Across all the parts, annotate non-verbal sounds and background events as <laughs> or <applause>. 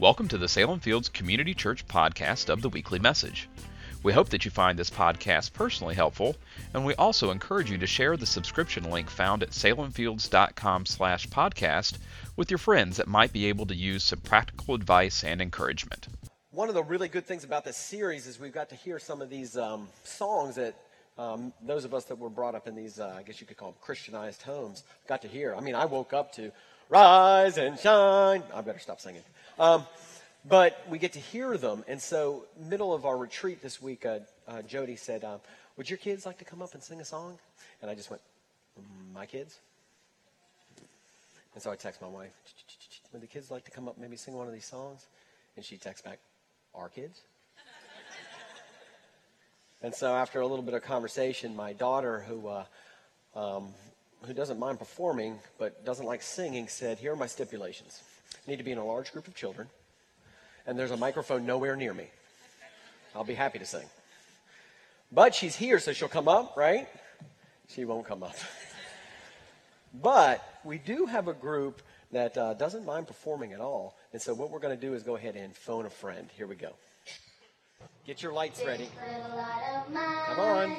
Welcome to the Salem Fields Community Church podcast of the weekly message. We hope that you find this podcast personally helpful, and we also encourage you to share the subscription link found at salemfields.com slash podcast with your friends that might be able to use some practical advice and encouragement. One of the really good things about this series is we've got to hear some of these um, songs that um, those of us that were brought up in these, uh, I guess you could call them Christianized homes, got to hear. I mean, I woke up to Rise and Shine. I better stop singing. Um, but we get to hear them. And so, middle of our retreat this week, uh, uh, Jody said, um, Would your kids like to come up and sing a song? And I just went, My kids? And so I text my wife, Would the kids like to come up maybe sing one of these songs? And she texts back, Our kids? And so, after a little bit of conversation, my daughter, who uh, um, who doesn't mind performing but doesn't like singing, said, "Here are my stipulations. I need to be in a large group of children, and there's a microphone nowhere near me. I'll be happy to sing. But she's here, so she'll come up, right? She won't come up. <laughs> but we do have a group that uh, doesn't mind performing at all, and so what we're going to do is go ahead and phone a friend. Here we go." Get your lights ready. Come on.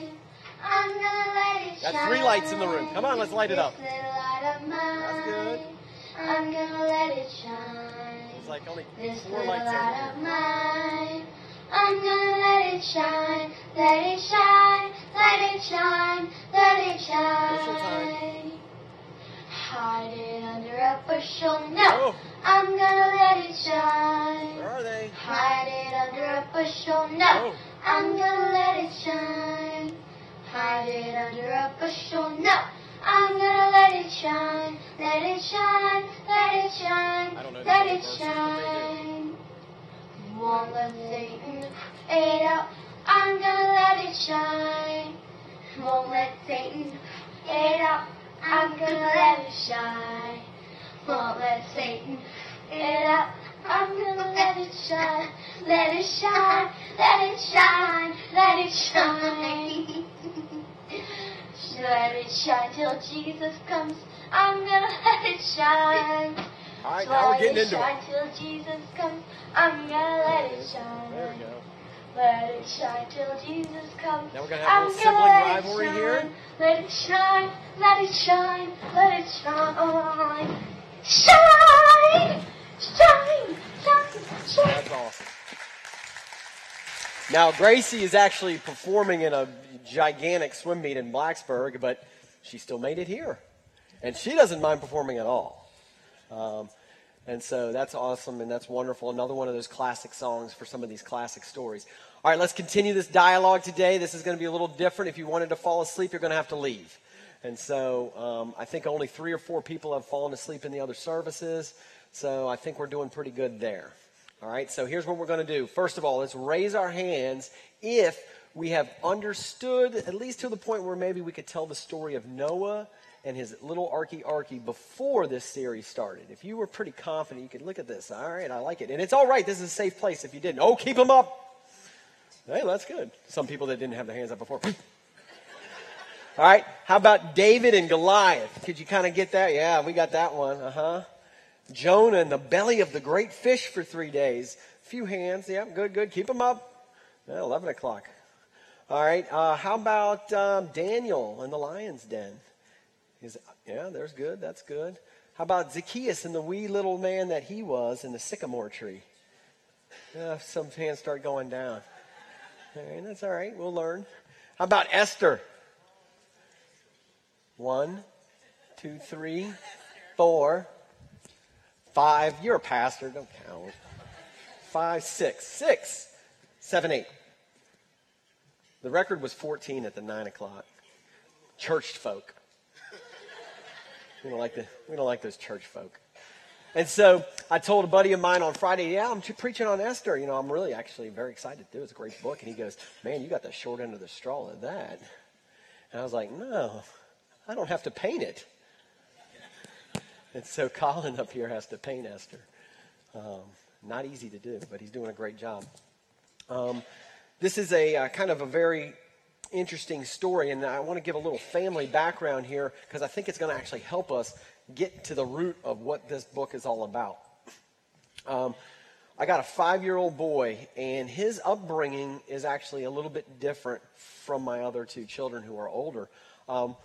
Got three lights in the room. Come on, let's light it up. That's good. I'm gonna let it shine. It's like only This four little lights light of mine. I'm gonna let it shine. Let it shine. Let it shine. Let it shine. Hide it under a bushel. No. Oh. I'm gonna let it shine. Where are they? Hide it under a bushel. No. Oh. I'm gonna let it shine. Hide it under a bushel. No. I'm gonna let it shine. Let it shine. Let it shine. I don't know these Let it verses, but they shine. Won't let Satan fade out. I'm gonna let it shine. Won't let Satan fade out. I'm gonna let it shine. Won't let Satan fade out. I'm gonna let it shine. Let it shine. Let it shine. Let it <laughs> shine. Let it shine till Jesus comes. I'm gonna <laughs> let it shine. All right, now we're Let getting it into shine it. till Jesus comes. I'm gonna let it shine. There we go. Let it shine till Jesus comes. Now we're gonna have a I'm little gonna sibling let it rivalry shine. here. Let it shine. Let it shine. Let it shine. Shine. Shine. Shine. Shine. That's awesome. Now, Gracie is actually performing in a gigantic swim meet in Blacksburg, but she still made it here. And she doesn't mind performing at all. Um, and so that's awesome and that's wonderful. Another one of those classic songs for some of these classic stories. All right, let's continue this dialogue today. This is going to be a little different. If you wanted to fall asleep, you're going to have to leave. And so um, I think only three or four people have fallen asleep in the other services. So I think we're doing pretty good there. All right, so here's what we're going to do. First of all, let's raise our hands if we have understood, at least to the point where maybe we could tell the story of Noah and his little arky arky before this series started. If you were pretty confident, you could look at this. All right, I like it. And it's all right, this is a safe place if you didn't. Oh, keep them up. Hey, that's good. Some people that didn't have their hands up before. <laughs> all right, how about David and Goliath? Could you kind of get that? Yeah, we got that one. Uh huh. Jonah in the belly of the great fish for three days. A few hands. Yep, good, good. Keep them up. Yeah, 11 o'clock. All right. Uh, how about um, Daniel in the lion's den? Yeah, there's good. That's good. How about Zacchaeus and the wee little man that he was in the sycamore tree? Yeah, some hands start going down. All right, that's all right. We'll learn. How about Esther? One, two, three, four, five. You're a pastor. Don't count. Five, six, six, seven, eight. The record was 14 at the 9 o'clock. Church folk. We don't like the, we don't like those church folk. And so I told a buddy of mine on Friday, yeah, I'm preaching on Esther. You know, I'm really actually very excited to do it. It's a great book. And he goes, man, you got the short end of the straw of that. And I was like, no, I don't have to paint it. And so Colin up here has to paint Esther. Um, not easy to do, but he's doing a great job. Um, this is a uh, kind of a very interesting story, and I want to give a little family background here because I think it's going to actually help us get to the root of what this book is all about. Um, I got a five year old boy, and his upbringing is actually a little bit different from my other two children who are older. Um,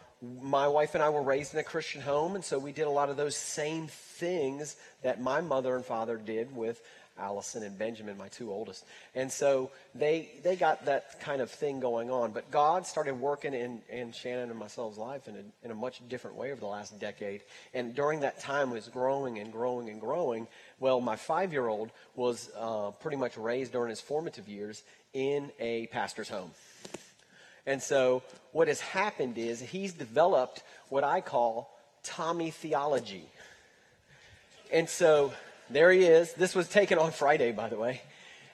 my wife and I were raised in a Christian home, and so we did a lot of those same things that my mother and father did with Allison and Benjamin, my two oldest. And so they they got that kind of thing going on. But God started working in, in Shannon and myself's life in a, in a much different way over the last decade. And during that time was growing and growing and growing. Well, my five-year-old was uh, pretty much raised during his formative years in a pastor's home. And so what has happened is he's developed what I call Tommy theology. And so there he is. This was taken on Friday, by the way.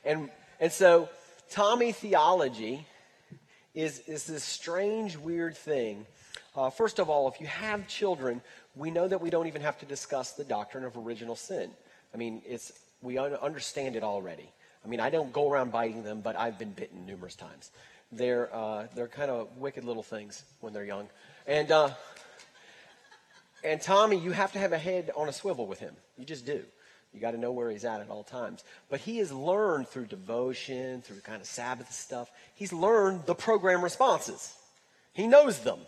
And, and so, Tommy theology is, is this strange, weird thing. Uh, first of all, if you have children, we know that we don't even have to discuss the doctrine of original sin. I mean, it's, we understand it already. I mean, I don't go around biting them, but I've been bitten numerous times. They're, uh, they're kind of wicked little things when they're young. And, uh, and Tommy, you have to have a head on a swivel with him. You just do. You got to know where he's at at all times. But he has learned through devotion, through kind of Sabbath stuff, he's learned the program responses. He knows them.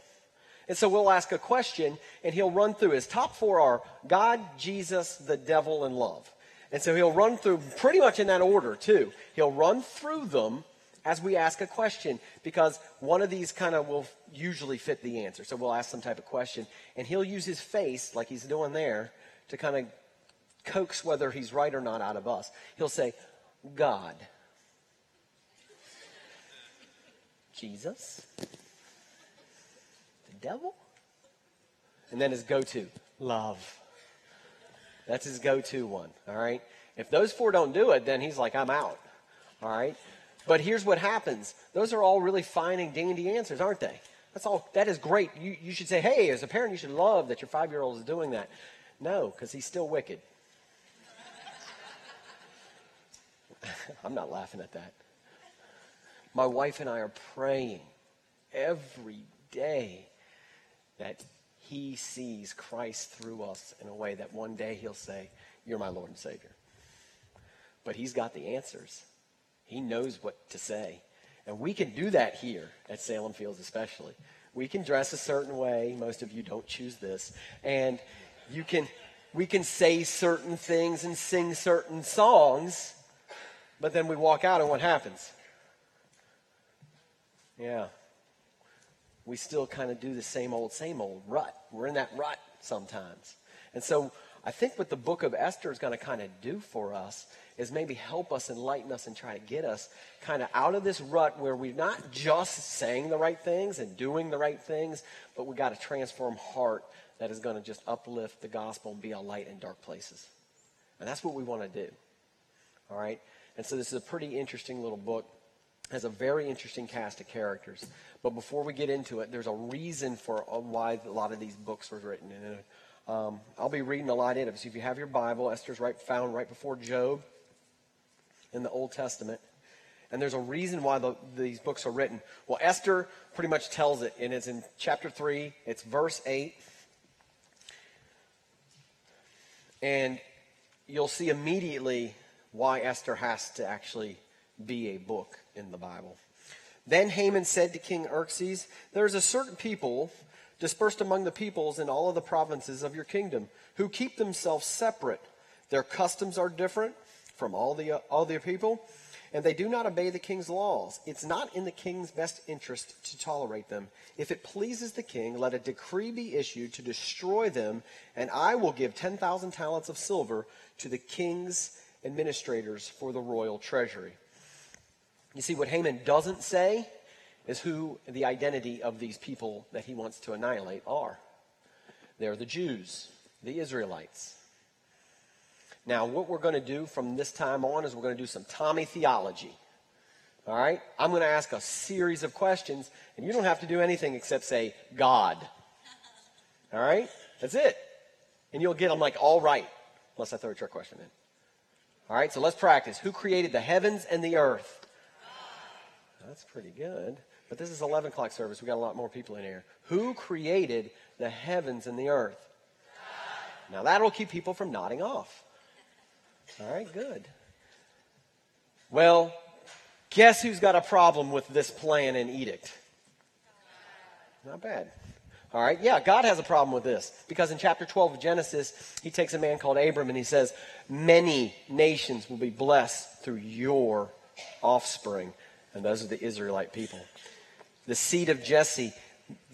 And so we'll ask a question, and he'll run through. His top four are God, Jesus, the devil, and love. And so he'll run through pretty much in that order, too. He'll run through them as we ask a question because one of these kind of will usually fit the answer. So we'll ask some type of question, and he'll use his face, like he's doing there, to kind of coax whether he's right or not out of us. He'll say, God, Jesus, the devil, and then his go to, love. That's his go to one, all right? If those four don't do it, then he's like, I'm out, all right? But here's what happens those are all really fine and dandy answers, aren't they? That's all. That is great. You, you should say, hey, as a parent, you should love that your five year old is doing that. No, because he's still wicked. <laughs> I'm not laughing at that. My wife and I are praying every day that he sees Christ through us in a way that one day he'll say, You're my Lord and Savior. But he's got the answers, he knows what to say. And we can do that here at Salem Fields, especially. We can dress a certain way. Most of you don't choose this. And you can, we can say certain things and sing certain songs but then we walk out, and what happens? Yeah. We still kind of do the same old, same old rut. We're in that rut sometimes. And so I think what the book of Esther is going to kind of do for us is maybe help us, enlighten us, and try to get us kind of out of this rut where we're not just saying the right things and doing the right things, but we got a transform heart that is going to just uplift the gospel and be a light in dark places. And that's what we want to do. All right? And so this is a pretty interesting little book. Has a very interesting cast of characters. But before we get into it, there's a reason for why a lot of these books were written. And um, I'll be reading a lot in it. So if you have your Bible, Esther's right found right before Job in the Old Testament. And there's a reason why the, these books are written. Well, Esther pretty much tells it, and it's in chapter 3, it's verse 8. And you'll see immediately why Esther has to actually be a book in the Bible. Then Haman said to King Xerxes, There is a certain people dispersed among the peoples in all of the provinces of your kingdom who keep themselves separate. Their customs are different from all the, uh, all the people, and they do not obey the king's laws. It's not in the king's best interest to tolerate them. If it pleases the king, let a decree be issued to destroy them, and I will give 10,000 talents of silver to the king's administrators for the royal treasury. You see, what Haman doesn't say is who the identity of these people that he wants to annihilate are. They're the Jews, the Israelites. Now, what we're going to do from this time on is we're going to do some Tommy theology. All right? I'm going to ask a series of questions, and you don't have to do anything except say, God. All right? That's it. And you'll get them like all right, unless I throw a trick question in. All right, so let's practice. Who created the heavens and the earth? That's pretty good. But this is 11 o'clock service. We got a lot more people in here. Who created the heavens and the earth? Now that'll keep people from nodding off. All right, good. Well, guess who's got a problem with this plan and edict? Not bad. All right, yeah, God has a problem with this because in chapter 12 of Genesis, he takes a man called Abram and he says, Many nations will be blessed through your offspring. And those are the Israelite people. The seed of Jesse,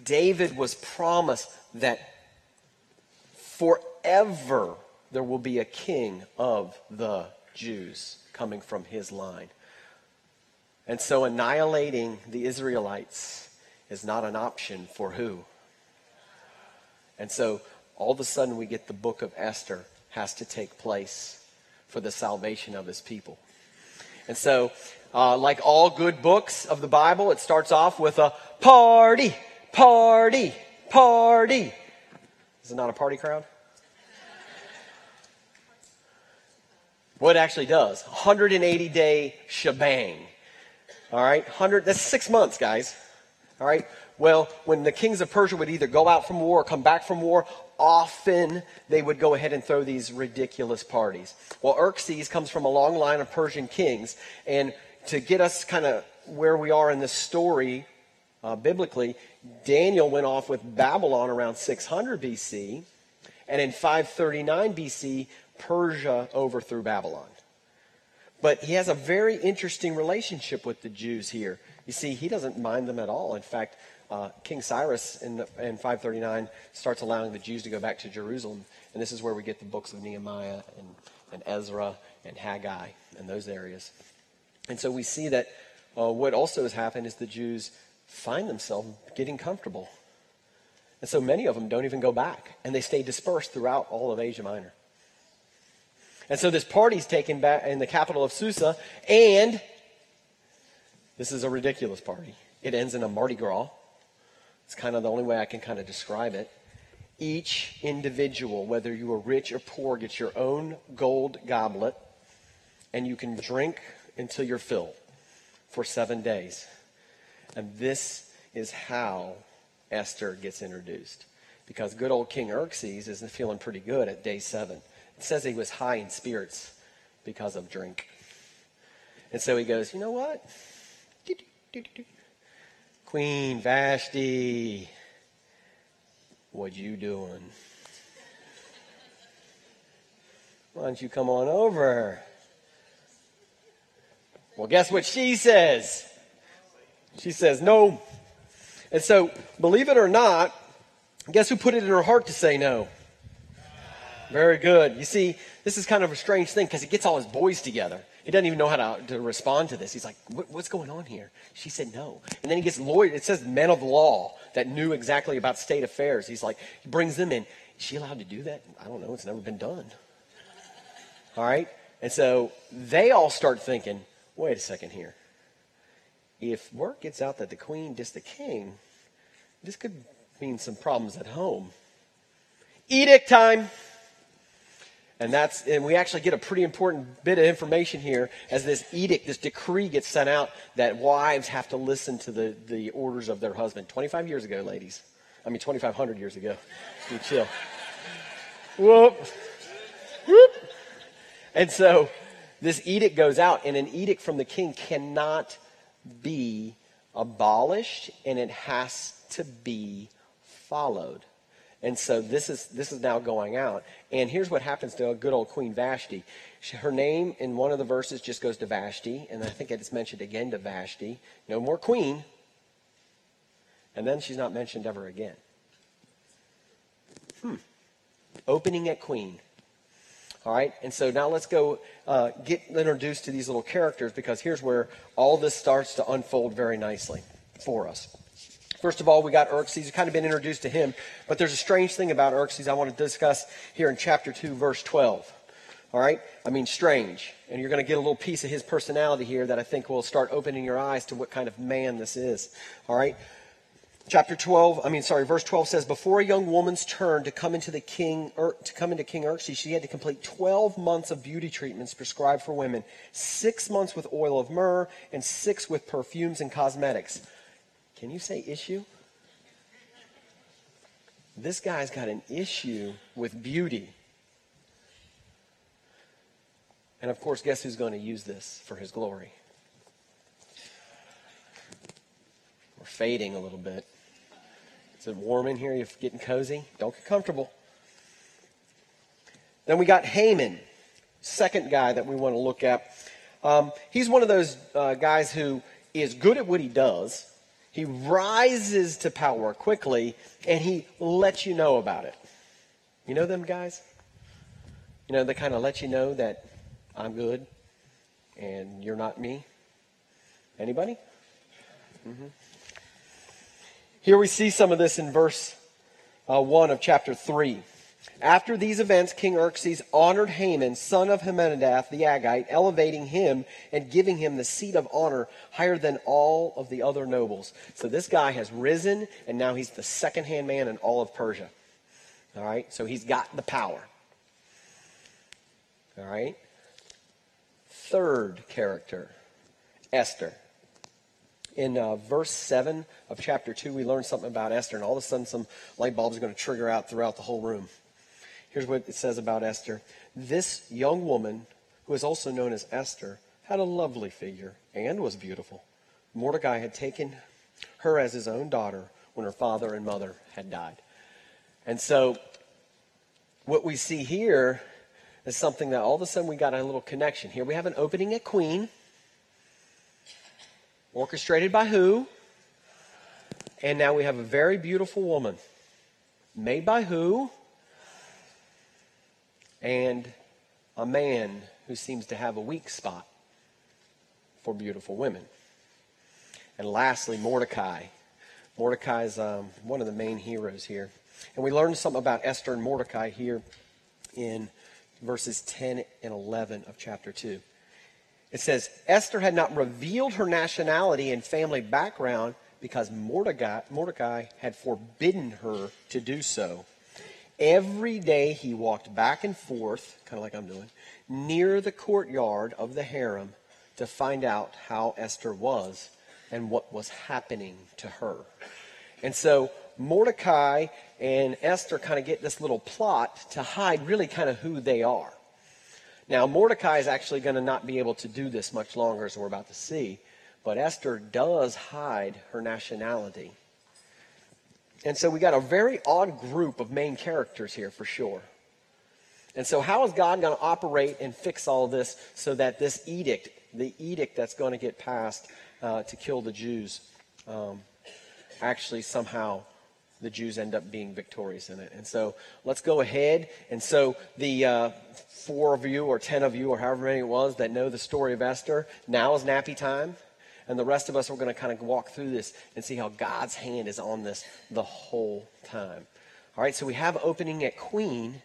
David was promised that forever there will be a king of the Jews coming from his line. And so annihilating the Israelites is not an option for who? And so all of a sudden we get the book of Esther has to take place for the salvation of his people. And so, uh, like all good books of the Bible, it starts off with a party, party, party. Is it not a party crowd? What it actually does 180 day shebang. All right, 100, that's six months, guys. All right, well, when the kings of Persia would either go out from war or come back from war, often they would go ahead and throw these ridiculous parties. Well, Xerxes comes from a long line of Persian kings, and to get us kind of where we are in this story uh, biblically, Daniel went off with Babylon around 600 BC, and in 539 BC, Persia overthrew Babylon. But he has a very interesting relationship with the Jews here. You see, he doesn't mind them at all. In fact, uh, King Cyrus in, in 539 starts allowing the Jews to go back to Jerusalem. And this is where we get the books of Nehemiah and, and Ezra and Haggai and those areas. And so we see that uh, what also has happened is the Jews find themselves getting comfortable. And so many of them don't even go back, and they stay dispersed throughout all of Asia Minor. And so this party's taken back in the capital of Susa, and this is a ridiculous party. It ends in a Mardi Gras. It's kind of the only way I can kind of describe it. Each individual, whether you are rich or poor, gets your own gold goblet, and you can drink until you're filled for seven days. And this is how Esther gets introduced. Because good old King Xerxes is feeling pretty good at day seven. It says he was high in spirits because of drink. And so he goes, You know what? Queen Vashti, what you doing? Why don't you come on over? Well, guess what she says? She says, No. And so, believe it or not, guess who put it in her heart to say no? Very good. You see, this is kind of a strange thing because he gets all his boys together. He doesn't even know how to, to respond to this. He's like, what, what's going on here? She said no. And then he gets lawyer. It says men of law that knew exactly about state affairs. He's like, he brings them in. Is she allowed to do that? I don't know. It's never been done. All right? And so they all start thinking, wait a second here. If word gets out that the queen dissed the king, this could mean some problems at home. Edict time. And that's and we actually get a pretty important bit of information here as this edict, this decree gets sent out that wives have to listen to the, the orders of their husband. 25 years ago, ladies. I mean, 2,500 years ago. You chill. Whoop. Whoop. And so this edict goes out, and an edict from the king cannot be abolished, and it has to be followed. And so this is this is now going out. And here's what happens to a good old Queen Vashti. Her name in one of the verses just goes to Vashti, and I think it's mentioned again to Vashti. No more queen. And then she's not mentioned ever again. Hmm. Opening at queen. All right, and so now let's go uh, get introduced to these little characters because here's where all this starts to unfold very nicely for us. First of all, we got Xerxes. We've kind of been introduced to him. But there's a strange thing about Xerxes I want to discuss here in chapter 2, verse 12. All right? I mean, strange. And you're going to get a little piece of his personality here that I think will start opening your eyes to what kind of man this is. All right? Chapter 12, I mean, sorry, verse 12 says, Before a young woman's turn to come into the king, er, to come into King Xerxes, she had to complete 12 months of beauty treatments prescribed for women, six months with oil of myrrh, and six with perfumes and cosmetics. Can you say issue? This guy's got an issue with beauty. And of course, guess who's going to use this for his glory? We're fading a little bit. Is it warm in here? You're getting cozy? Don't get comfortable. Then we got Haman, second guy that we want to look at. Um, he's one of those uh, guys who is good at what he does. He rises to power quickly, and he lets you know about it. You know them guys? You know, they kind of let you know that I'm good and you're not me. Anybody? Mm-hmm. Here we see some of this in verse uh, 1 of chapter 3. After these events, King Xerxes honored Haman, son of Hammedatha the Agagite, elevating him and giving him the seat of honor higher than all of the other nobles. So this guy has risen, and now he's the second hand man in all of Persia. All right? So he's got the power. All right? Third character, Esther in uh, verse 7 of chapter 2, we learn something about Esther, and all of a sudden, some light bulbs are going to trigger out throughout the whole room. Here's what it says about Esther This young woman, who is also known as Esther, had a lovely figure and was beautiful. Mordecai had taken her as his own daughter when her father and mother had died. And so, what we see here is something that all of a sudden we got a little connection. Here we have an opening at Queen Orchestrated by who? And now we have a very beautiful woman. Made by who? And a man who seems to have a weak spot for beautiful women. And lastly, Mordecai. Mordecai is um, one of the main heroes here. And we learned something about Esther and Mordecai here in verses 10 and 11 of chapter 2. It says Esther had not revealed her nationality and family background because Mordecai, Mordecai had forbidden her to do so. Every day he walked back and forth, kind of like I'm doing, near the courtyard of the harem to find out how Esther was and what was happening to her. And so Mordecai and Esther kind of get this little plot to hide really kind of who they are. Now, Mordecai is actually going to not be able to do this much longer, as we're about to see. But Esther does hide her nationality. And so we got a very odd group of main characters here for sure. And so, how is God going to operate and fix all this so that this edict, the edict that's going to get passed uh, to kill the Jews, um, actually somehow the Jews end up being victorious in it. And so let's go ahead. And so the uh, four of you or ten of you or however many it was that know the story of Esther, now is nappy time. And the rest of us are going to kind of walk through this and see how God's hand is on this the whole time. All right, so we have opening at Queen.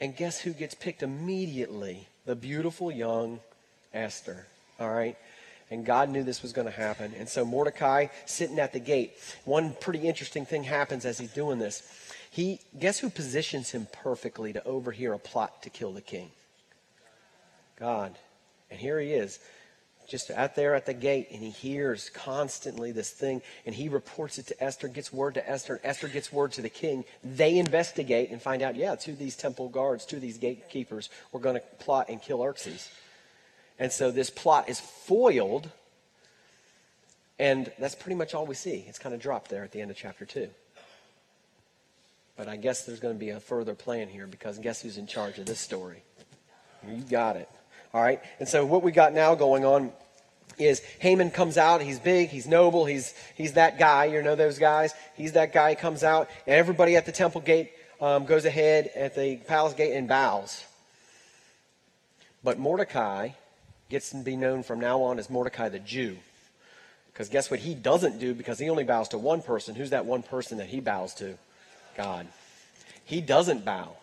And guess who gets picked immediately? The beautiful young Esther. All right. And God knew this was going to happen. And so Mordecai sitting at the gate. One pretty interesting thing happens as he's doing this. He guess who positions him perfectly to overhear a plot to kill the king? God. And here he is, just out there at the gate, and he hears constantly this thing, and he reports it to Esther, gets word to Esther, and Esther gets word to the king. They investigate and find out, yeah, two of these temple guards, two of these gatekeepers were going to plot and kill Xerxes. And so this plot is foiled, and that's pretty much all we see. It's kind of dropped there at the end of chapter 2. But I guess there's going to be a further plan here because guess who's in charge of this story? You got it. All right? And so what we got now going on is Haman comes out. He's big. He's noble. He's, he's that guy. You know those guys? He's that guy. He comes out, and everybody at the temple gate um, goes ahead at the palace gate and bows. But Mordecai gets to be known from now on as Mordecai the Jew. Because guess what he doesn't do because he only bows to one person. Who's that one person that he bows to? God. He doesn't bow.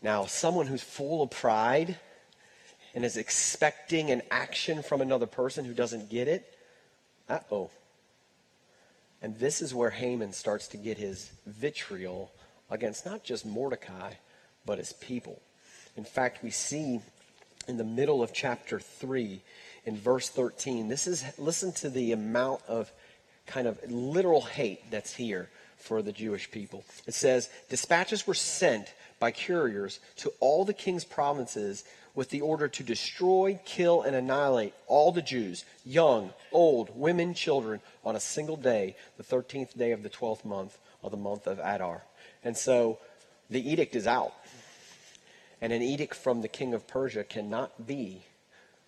Now, someone who's full of pride and is expecting an action from another person who doesn't get it, uh oh. And this is where Haman starts to get his vitriol against not just Mordecai, but his people. In fact, we see in the middle of chapter 3 in verse 13. This is listen to the amount of kind of literal hate that's here for the Jewish people. It says, Dispatches were sent by couriers to all the king's provinces with the order to destroy, kill, and annihilate all the Jews, young, old, women, children, on a single day, the 13th day of the 12th month of the month of Adar. And so the edict is out. And an edict from the king of Persia cannot be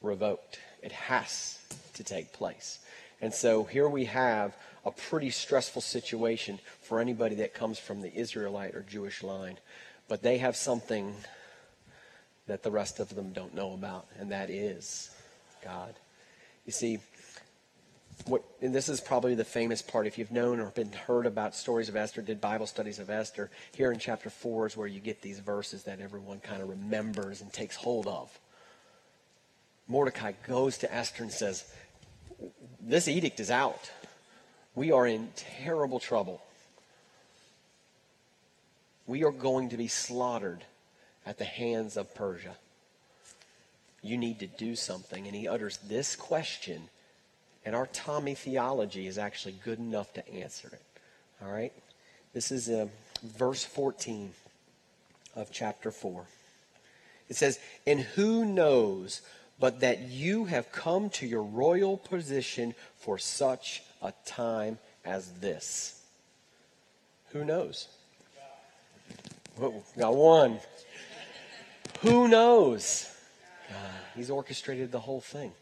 revoked, it has to take place. And so here we have a pretty stressful situation for anybody that comes from the Israelite or Jewish line. But they have something that the rest of them don't know about, and that is God. You see, what, and this is probably the famous part. If you've known or been heard about stories of Esther, did Bible studies of Esther, here in chapter 4 is where you get these verses that everyone kind of remembers and takes hold of. Mordecai goes to Esther and says, This edict is out. We are in terrible trouble. We are going to be slaughtered at the hands of Persia. You need to do something. And he utters this question, and our Tommy theology is actually good enough to answer it. All right? This is uh, verse 14 of chapter 4. It says, And who knows but that you have come to your royal position for such a time as this? Who knows? Whoa, got one. Who knows? God, he's orchestrated the whole thing.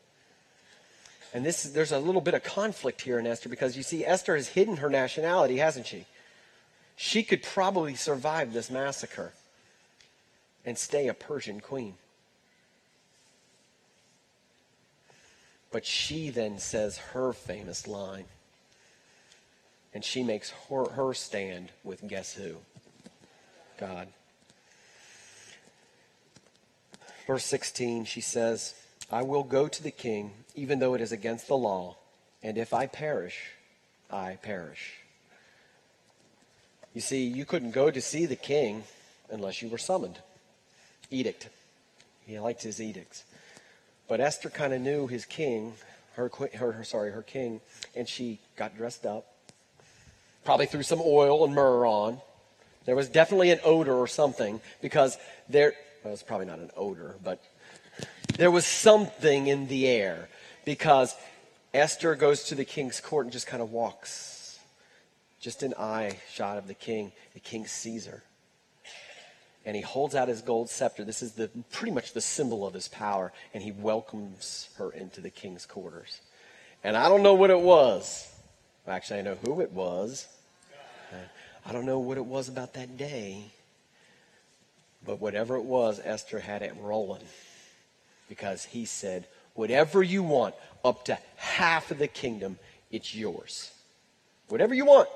And this, there's a little bit of conflict here in Esther because you see, Esther has hidden her nationality, hasn't she? She could probably survive this massacre and stay a Persian queen. But she then says her famous line. And she makes her, her stand with guess who? God. Verse 16, she says, I will go to the king, even though it is against the law, and if I perish, I perish. You see, you couldn't go to see the king unless you were summoned. Edict. He liked his edicts. But Esther kind of knew his king, her, her, sorry, her king, and she got dressed up. Probably threw some oil and myrrh on. There was definitely an odor or something because there, well, it's probably not an odor, but there was something in the air because Esther goes to the king's court and just kind of walks. Just an eye shot of the king. The king sees her. And he holds out his gold scepter. This is the, pretty much the symbol of his power. And he welcomes her into the king's quarters. And I don't know what it was. Actually, I know who it was. I don't know what it was about that day. But whatever it was, Esther had it rolling because he said, Whatever you want, up to half of the kingdom, it's yours. Whatever you want.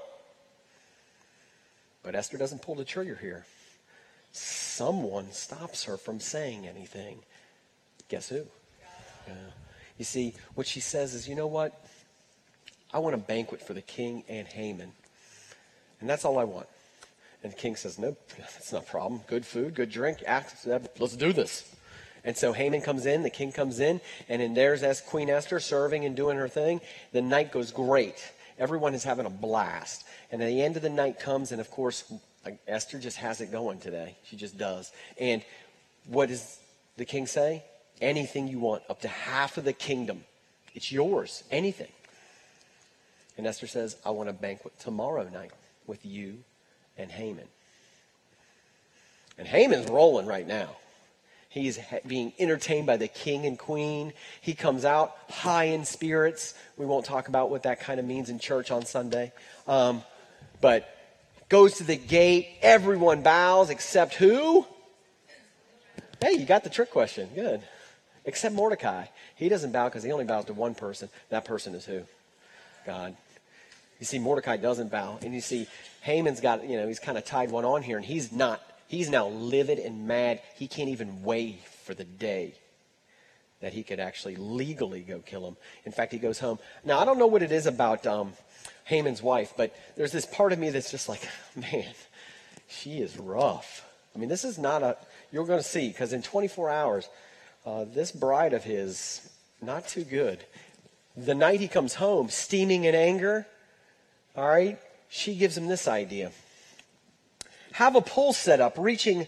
But Esther doesn't pull the trigger here. Someone stops her from saying anything. Guess who? Yeah. You see, what she says is, you know what? I want a banquet for the king and Haman. And that's all I want. And the king says, Nope, <laughs> that's not a problem. Good food, good drink. Let's do this. And so Haman comes in, the king comes in, and in there's as Queen Esther serving and doing her thing. The night goes great. Everyone is having a blast. And the end of the night comes, and of course, Esther just has it going today. She just does. And what does the king say? Anything you want, up to half of the kingdom. It's yours. Anything. And Esther says, I want a banquet tomorrow night with you and Haman. And Haman's rolling right now. He's being entertained by the king and queen. He comes out high in spirits. We won't talk about what that kind of means in church on Sunday. Um, but goes to the gate. Everyone bows except who? Hey, you got the trick question. Good. Except Mordecai. He doesn't bow because he only bows to one person. That person is who? God. You see, Mordecai doesn't bow. And you see, Haman's got, you know, he's kind of tied one on here, and he's not. He's now livid and mad. He can't even wait for the day that he could actually legally go kill him. In fact, he goes home. Now, I don't know what it is about um, Haman's wife, but there's this part of me that's just like, <laughs> man, she is rough. I mean, this is not a, you're going to see, because in 24 hours, uh, this bride of his, not too good. The night he comes home, steaming in anger, all right, she gives him this idea. Have a pole set up reaching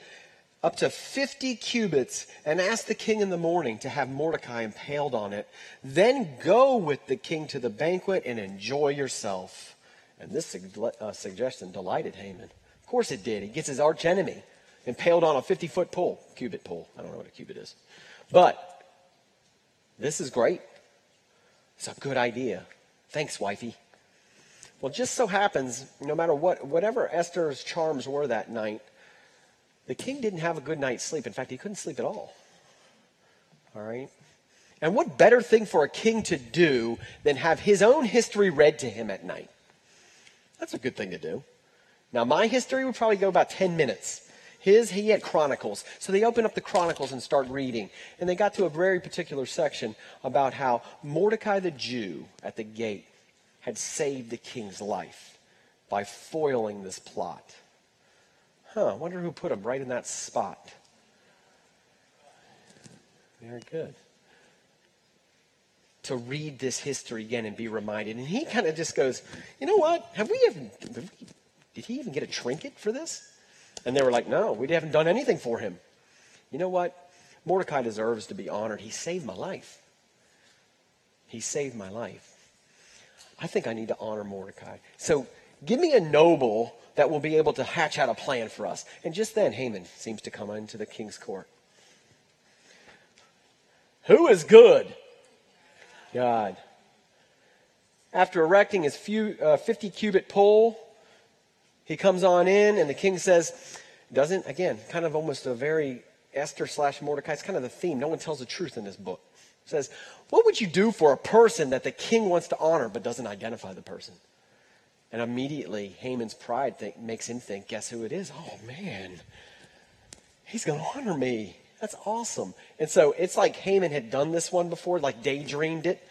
up to 50 cubits and ask the king in the morning to have Mordecai impaled on it. Then go with the king to the banquet and enjoy yourself. And this uh, suggestion delighted Haman. Of course it did. He gets his archenemy impaled on a 50 foot pole, cubit pole. I don't know what a cubit is. But this is great. It's a good idea. Thanks, wifey. Well, just so happens, no matter what, whatever Esther's charms were that night, the king didn't have a good night's sleep. In fact, he couldn't sleep at all. All right? And what better thing for a king to do than have his own history read to him at night? That's a good thing to do. Now, my history would probably go about 10 minutes. His, he had Chronicles. So they open up the Chronicles and start reading. And they got to a very particular section about how Mordecai the Jew at the gate had saved the king's life by foiling this plot. Huh, I wonder who put him right in that spot. Very good. To read this history again and be reminded. And he kind of just goes, you know what? Have we even, did he even get a trinket for this? And they were like, no, we haven't done anything for him. You know what? Mordecai deserves to be honored. He saved my life. He saved my life. I think I need to honor Mordecai. So give me a noble that will be able to hatch out a plan for us. And just then, Haman seems to come into the king's court. Who is good? God. After erecting his few, uh, 50 cubit pole, he comes on in, and the king says, doesn't, again, kind of almost a very Esther slash Mordecai. It's kind of the theme. No one tells the truth in this book. Says, What would you do for a person that the king wants to honor but doesn't identify the person? And immediately, Haman's pride think, makes him think, guess who it is? Oh, man. He's going to honor me. That's awesome. And so it's like Haman had done this one before, like daydreamed it.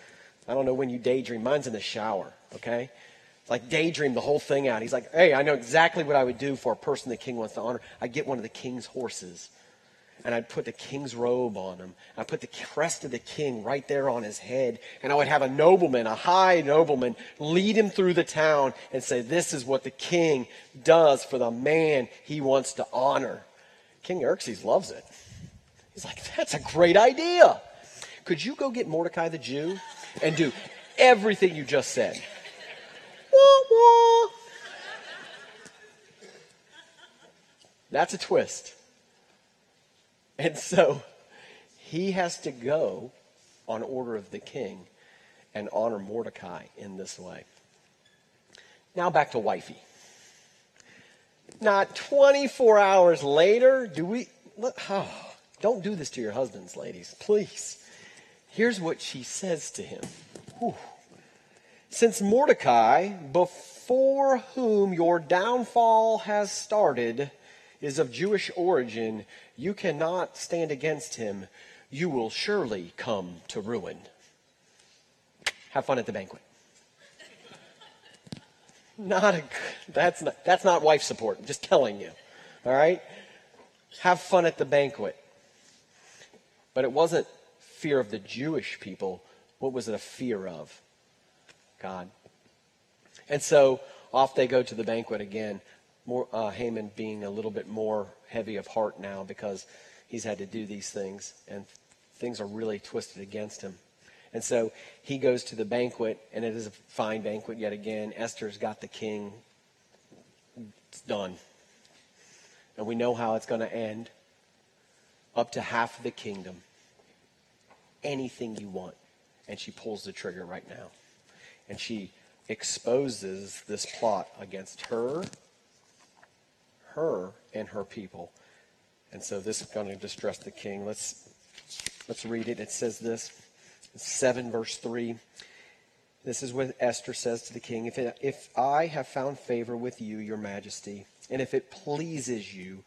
I don't know when you daydream. Mine's in the shower, okay? Like daydream the whole thing out. He's like, hey, I know exactly what I would do for a person the king wants to honor. I'd get one of the king's horses and I'd put the king's robe on him. I'd put the crest of the king right there on his head. And I would have a nobleman, a high nobleman, lead him through the town and say, This is what the king does for the man he wants to honor. King Xerxes loves it. He's like, That's a great idea. Could you go get Mordecai the Jew and do everything you just said? Wah, wah. That's a twist. And so he has to go on order of the king and honor Mordecai in this way. Now back to wifey. Not 24 hours later, do we. Oh, don't do this to your husbands, ladies, please. Here's what she says to him Whew. Since Mordecai, before whom your downfall has started, is of Jewish origin, you cannot stand against him. You will surely come to ruin. Have fun at the banquet. <laughs> Not a, that's not, that's not wife support. I'm just telling you. All right? Have fun at the banquet. But it wasn't fear of the Jewish people. What was it a fear of? God. And so off they go to the banquet again more, uh, Haman being a little bit more heavy of heart now because he's had to do these things and things are really twisted against him. And so he goes to the banquet, and it is a fine banquet yet again. Esther's got the king. It's done. And we know how it's going to end up to half of the kingdom. Anything you want. And she pulls the trigger right now. And she exposes this plot against her her and her people. And so this is going to distress the king. Let's let's read it. It says this, 7 verse 3. This is what Esther says to the king. If, it, if I have found favor with you, your majesty, and if it pleases you,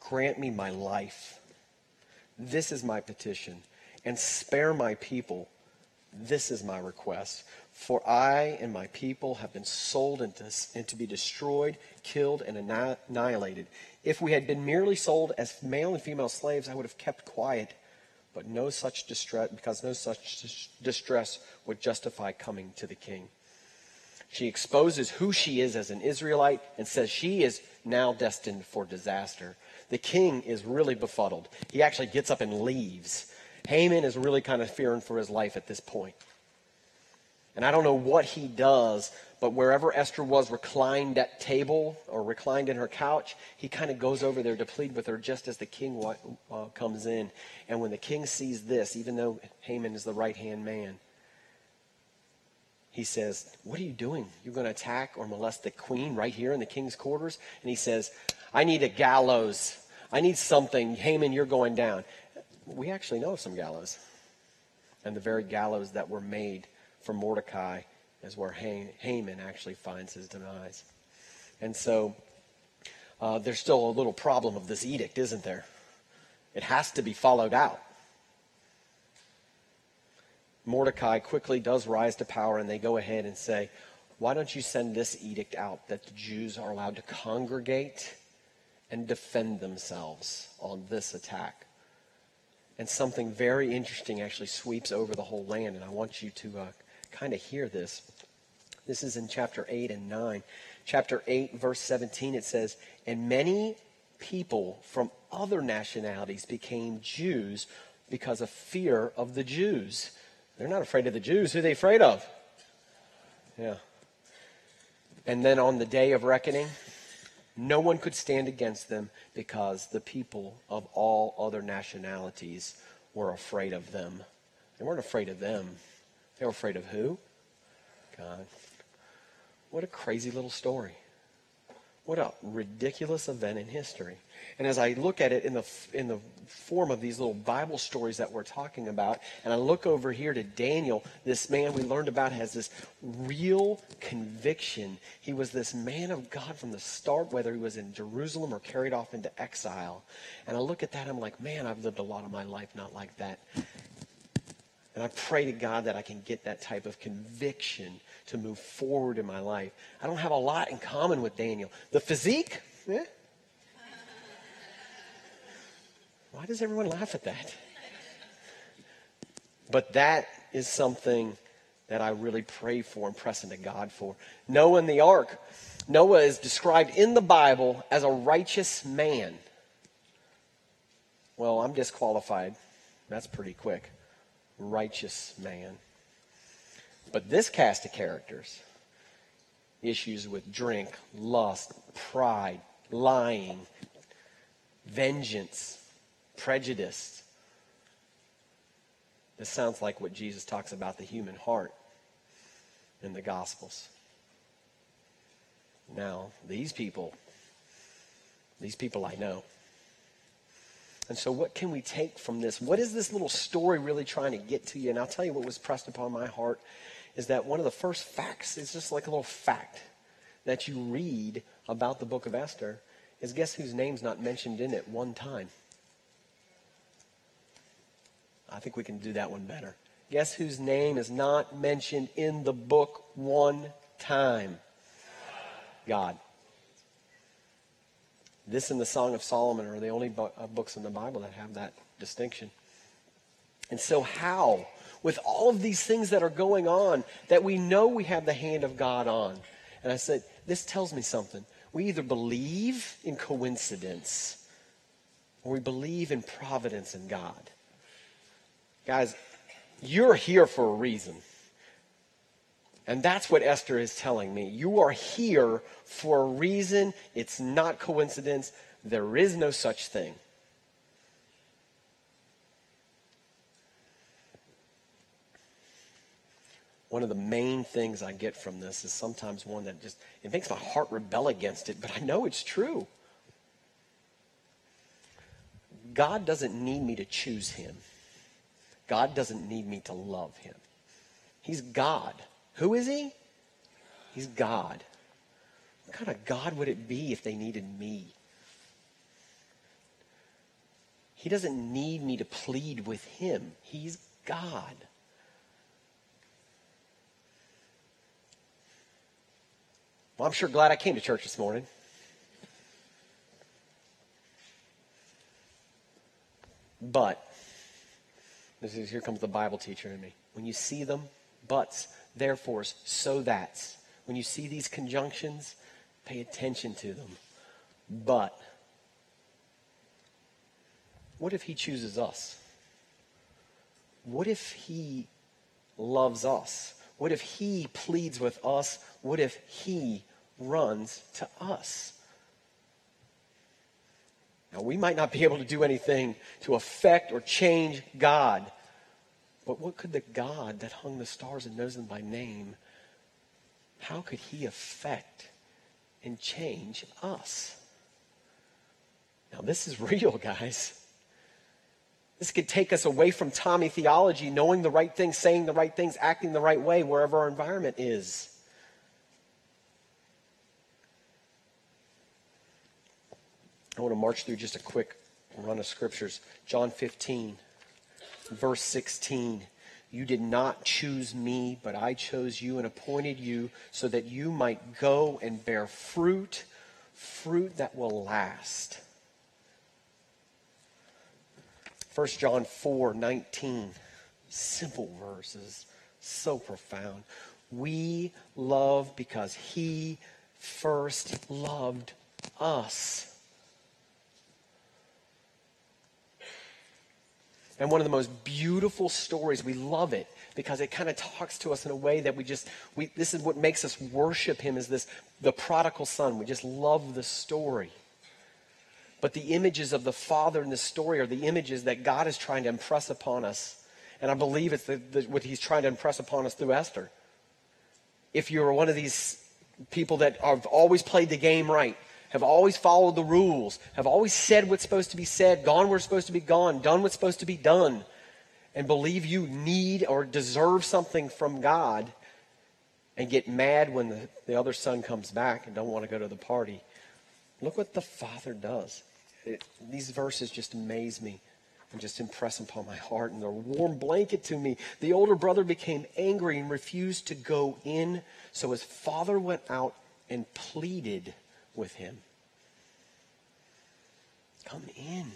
grant me my life. This is my petition, and spare my people. This is my request. For I and my people have been sold and to, and to be destroyed, killed, and annihilated. If we had been merely sold as male and female slaves, I would have kept quiet. But no such distress, because no such distress would justify coming to the king. She exposes who she is as an Israelite and says she is now destined for disaster. The king is really befuddled. He actually gets up and leaves. Haman is really kind of fearing for his life at this point. And I don't know what he does, but wherever Esther was reclined at table or reclined in her couch, he kind of goes over there to plead with her just as the king uh, comes in. And when the king sees this, even though Haman is the right hand man, he says, What are you doing? You're going to attack or molest the queen right here in the king's quarters? And he says, I need a gallows. I need something. Haman, you're going down. We actually know some gallows. And the very gallows that were made for Mordecai is where Haman actually finds his demise. And so uh, there's still a little problem of this edict, isn't there? It has to be followed out. Mordecai quickly does rise to power, and they go ahead and say, Why don't you send this edict out that the Jews are allowed to congregate and defend themselves on this attack? And something very interesting actually sweeps over the whole land, and I want you to uh, kind of hear this. This is in chapter 8 and 9. Chapter 8, verse 17, it says, And many people from other nationalities became Jews because of fear of the Jews. They're not afraid of the Jews. Who are they afraid of? Yeah. And then on the day of reckoning, no one could stand against them because the people of all other nationalities were afraid of them. They weren't afraid of them. They were afraid of who? God. What a crazy little story. What a ridiculous event in history. And as I look at it in the, in the form of these little Bible stories that we're talking about, and I look over here to Daniel, this man we learned about has this real conviction. He was this man of God from the start, whether he was in Jerusalem or carried off into exile. And I look at that, I'm like, man, I've lived a lot of my life not like that. And I pray to God that I can get that type of conviction to move forward in my life. I don't have a lot in common with Daniel. The physique, eh? Why does everyone laugh at that? But that is something that I really pray for and press into God for. Noah and the ark. Noah is described in the Bible as a righteous man. Well, I'm disqualified. That's pretty quick righteous man. But this cast of characters, issues with drink, lust, pride, lying, vengeance, prejudice. This sounds like what Jesus talks about the human heart in the Gospels. Now, these people, these people I know, and so, what can we take from this? What is this little story really trying to get to you? And I'll tell you what was pressed upon my heart is that one of the first facts is just like a little fact that you read about the book of Esther is guess whose name's not mentioned in it one time? I think we can do that one better. Guess whose name is not mentioned in the book one time? God. This and the Song of Solomon are the only uh, books in the Bible that have that distinction. And so, how, with all of these things that are going on, that we know we have the hand of God on? And I said, this tells me something. We either believe in coincidence or we believe in providence in God. Guys, you're here for a reason. And that's what Esther is telling me. You are here for a reason. It's not coincidence. There is no such thing. One of the main things I get from this is sometimes one that just it makes my heart rebel against it, but I know it's true. God doesn't need me to choose him. God doesn't need me to love him. He's God. Who is he? He's God. What kind of God would it be if they needed me? He doesn't need me to plead with him. He's God. Well, I'm sure glad I came to church this morning. But, this is, here comes the Bible teacher in me. When you see them, buts, therefores, so that. When you see these conjunctions, pay attention to them. But what if he chooses us? What if he loves us? What if he pleads with us? What if he runs to us? Now, we might not be able to do anything to affect or change God, but what could the God that hung the stars and knows them by name, how could he affect and change us? Now, this is <laughs> real, guys. This could take us away from Tommy theology, knowing the right things, saying the right things, acting the right way wherever our environment is. I want to march through just a quick run of scriptures. John 15, verse 16. You did not choose me, but I chose you and appointed you so that you might go and bear fruit, fruit that will last. 1 John 4, 19. Simple verses, so profound. We love because he first loved us. And one of the most beautiful stories. We love it because it kind of talks to us in a way that we just we this is what makes us worship him is this the prodigal son. We just love the story. But the images of the father in the story are the images that God is trying to impress upon us. And I believe it's the, the, what he's trying to impress upon us through Esther. If you're one of these people that have always played the game right, have always followed the rules, have always said what's supposed to be said, gone where's supposed to be gone, done what's supposed to be done, and believe you need or deserve something from God and get mad when the, the other son comes back and don't want to go to the party. Look what the Father does. It, these verses just amaze me and just impress upon my heart, and they're a warm blanket to me. The older brother became angry and refused to go in, so his father went out and pleaded with him. Come in.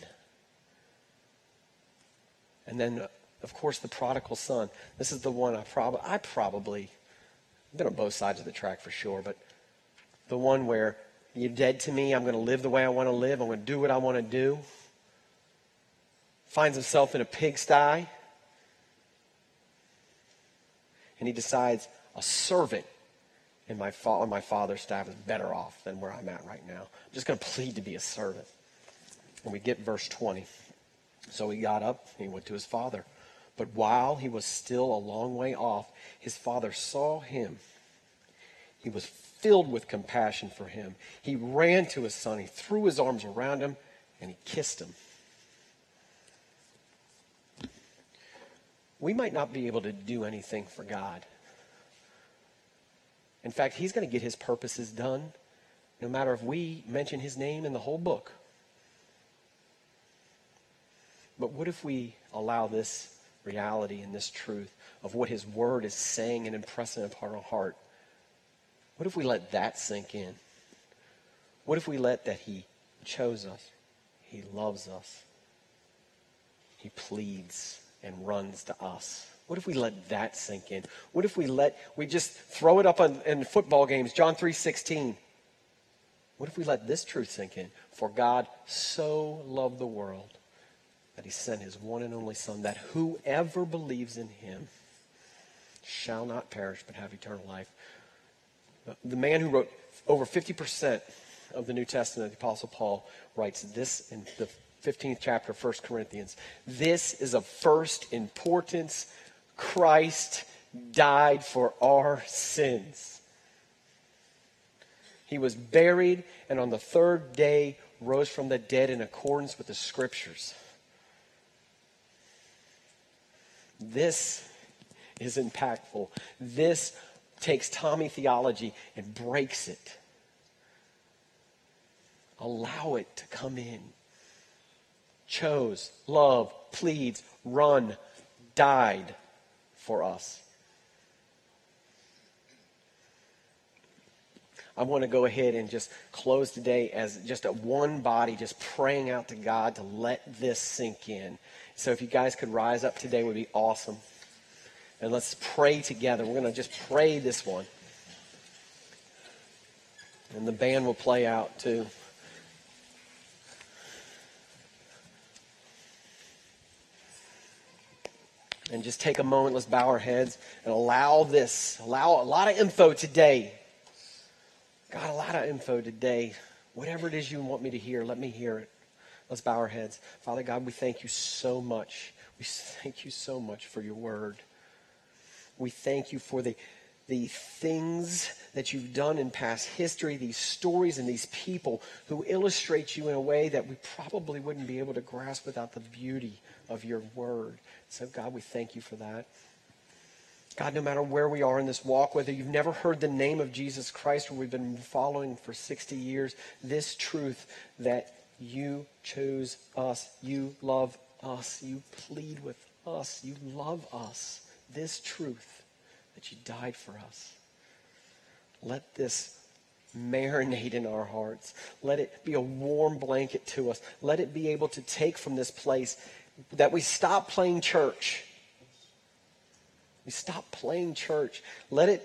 And then, of course, the prodigal son. This is the one I probably, I probably, been on both sides of the track for sure, but the one where you're dead to me, I'm going to live the way I want to live, I'm going to do what I want to do. Finds himself in a pigsty. And he decides, a servant and my, fa- my father's staff is better off than where I'm at right now. I'm just going to plead to be a servant. And we get verse 20. So he got up and he went to his father. But while he was still a long way off, his father saw him. He was filled with compassion for him. He ran to his son, he threw his arms around him, and he kissed him. We might not be able to do anything for God. In fact, he's going to get his purposes done no matter if we mention his name in the whole book. But what if we allow this reality and this truth of what his word is saying and impressing upon our heart? What if we let that sink in? What if we let that he chose us? He loves us. He pleads and runs to us. What if we let that sink in? What if we let we just throw it up on, in football games, John 3:16? What if we let this truth sink in? For God so loved the world that he sent his one and only son that whoever believes in him shall not perish but have eternal life. The man who wrote over 50% of the New Testament, the Apostle Paul, writes this in the 15th chapter of 1 Corinthians. This is of first importance Christ died for our sins. He was buried and on the third day rose from the dead in accordance with the scriptures. This is impactful. This takes Tommy theology and breaks it. Allow it to come in. Chose, love, pleads, run, died for us. I want to go ahead and just close today as just a one body, just praying out to God to let this sink in. So if you guys could rise up today would be awesome. And let's pray together. We're going to just pray this one. And the band will play out too. And just take a moment. Let's bow our heads and allow this, allow a lot of info today. God, a lot of info today. Whatever it is you want me to hear, let me hear it. Let's bow our heads. Father God, we thank you so much. We thank you so much for your word. We thank you for the, the things that you've done in past history, these stories and these people who illustrate you in a way that we probably wouldn't be able to grasp without the beauty of your word. So, God, we thank you for that. God, no matter where we are in this walk, whether you've never heard the name of Jesus Christ or we've been following for 60 years, this truth that you chose us, you love us, you plead with us, you love us, this truth that you died for us. Let this marinate in our hearts. Let it be a warm blanket to us. Let it be able to take from this place that we stop playing church. We stop playing church. Let it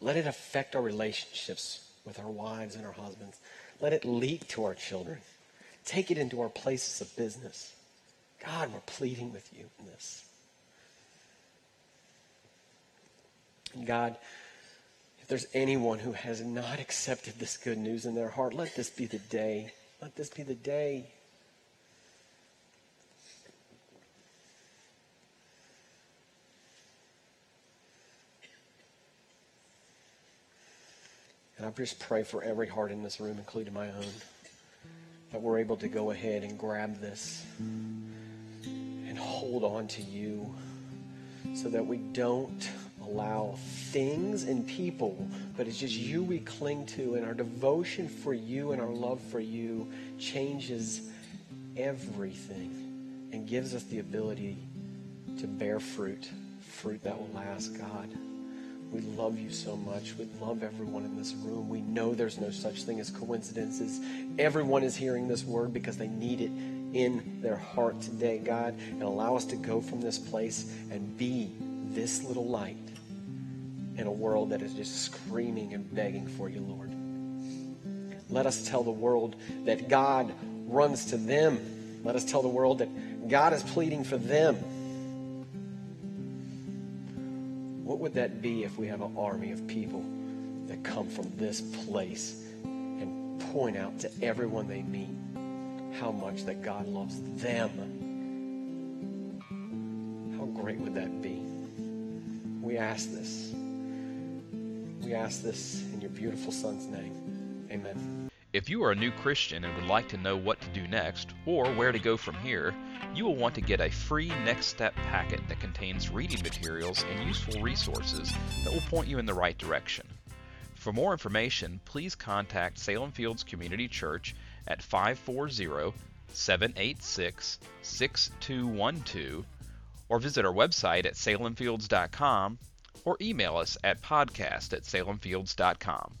let it affect our relationships with our wives and our husbands. Let it leak to our children. Take it into our places of business. God, we're pleading with you in this. And God, if there's anyone who has not accepted this good news in their heart, let this be the day. Let this be the day. And I just pray for every heart in this room, including my own, that we're able to go ahead and grab this and hold on to you so that we don't allow things and people, but it's just you we cling to, and our devotion for you and our love for you changes everything and gives us the ability to bear fruit, fruit that will last, God. We love you so much. We love everyone in this room. We know there's no such thing as coincidences. Everyone is hearing this word because they need it in their heart today, God. And allow us to go from this place and be this little light in a world that is just screaming and begging for you, Lord. Let us tell the world that God runs to them. Let us tell the world that God is pleading for them. What would that be if we have an army of people that come from this place and point out to everyone they meet how much that God loves them? How great would that be? We ask this. We ask this in your beautiful Son's name. Amen. If you are a new Christian and would like to know what to do next or where to go from here, you will want to get a free Next Step packet that contains reading materials and useful resources that will point you in the right direction. For more information, please contact Salem Fields Community Church at 540 786 6212 or visit our website at salemfields.com or email us at podcast at salemfields.com.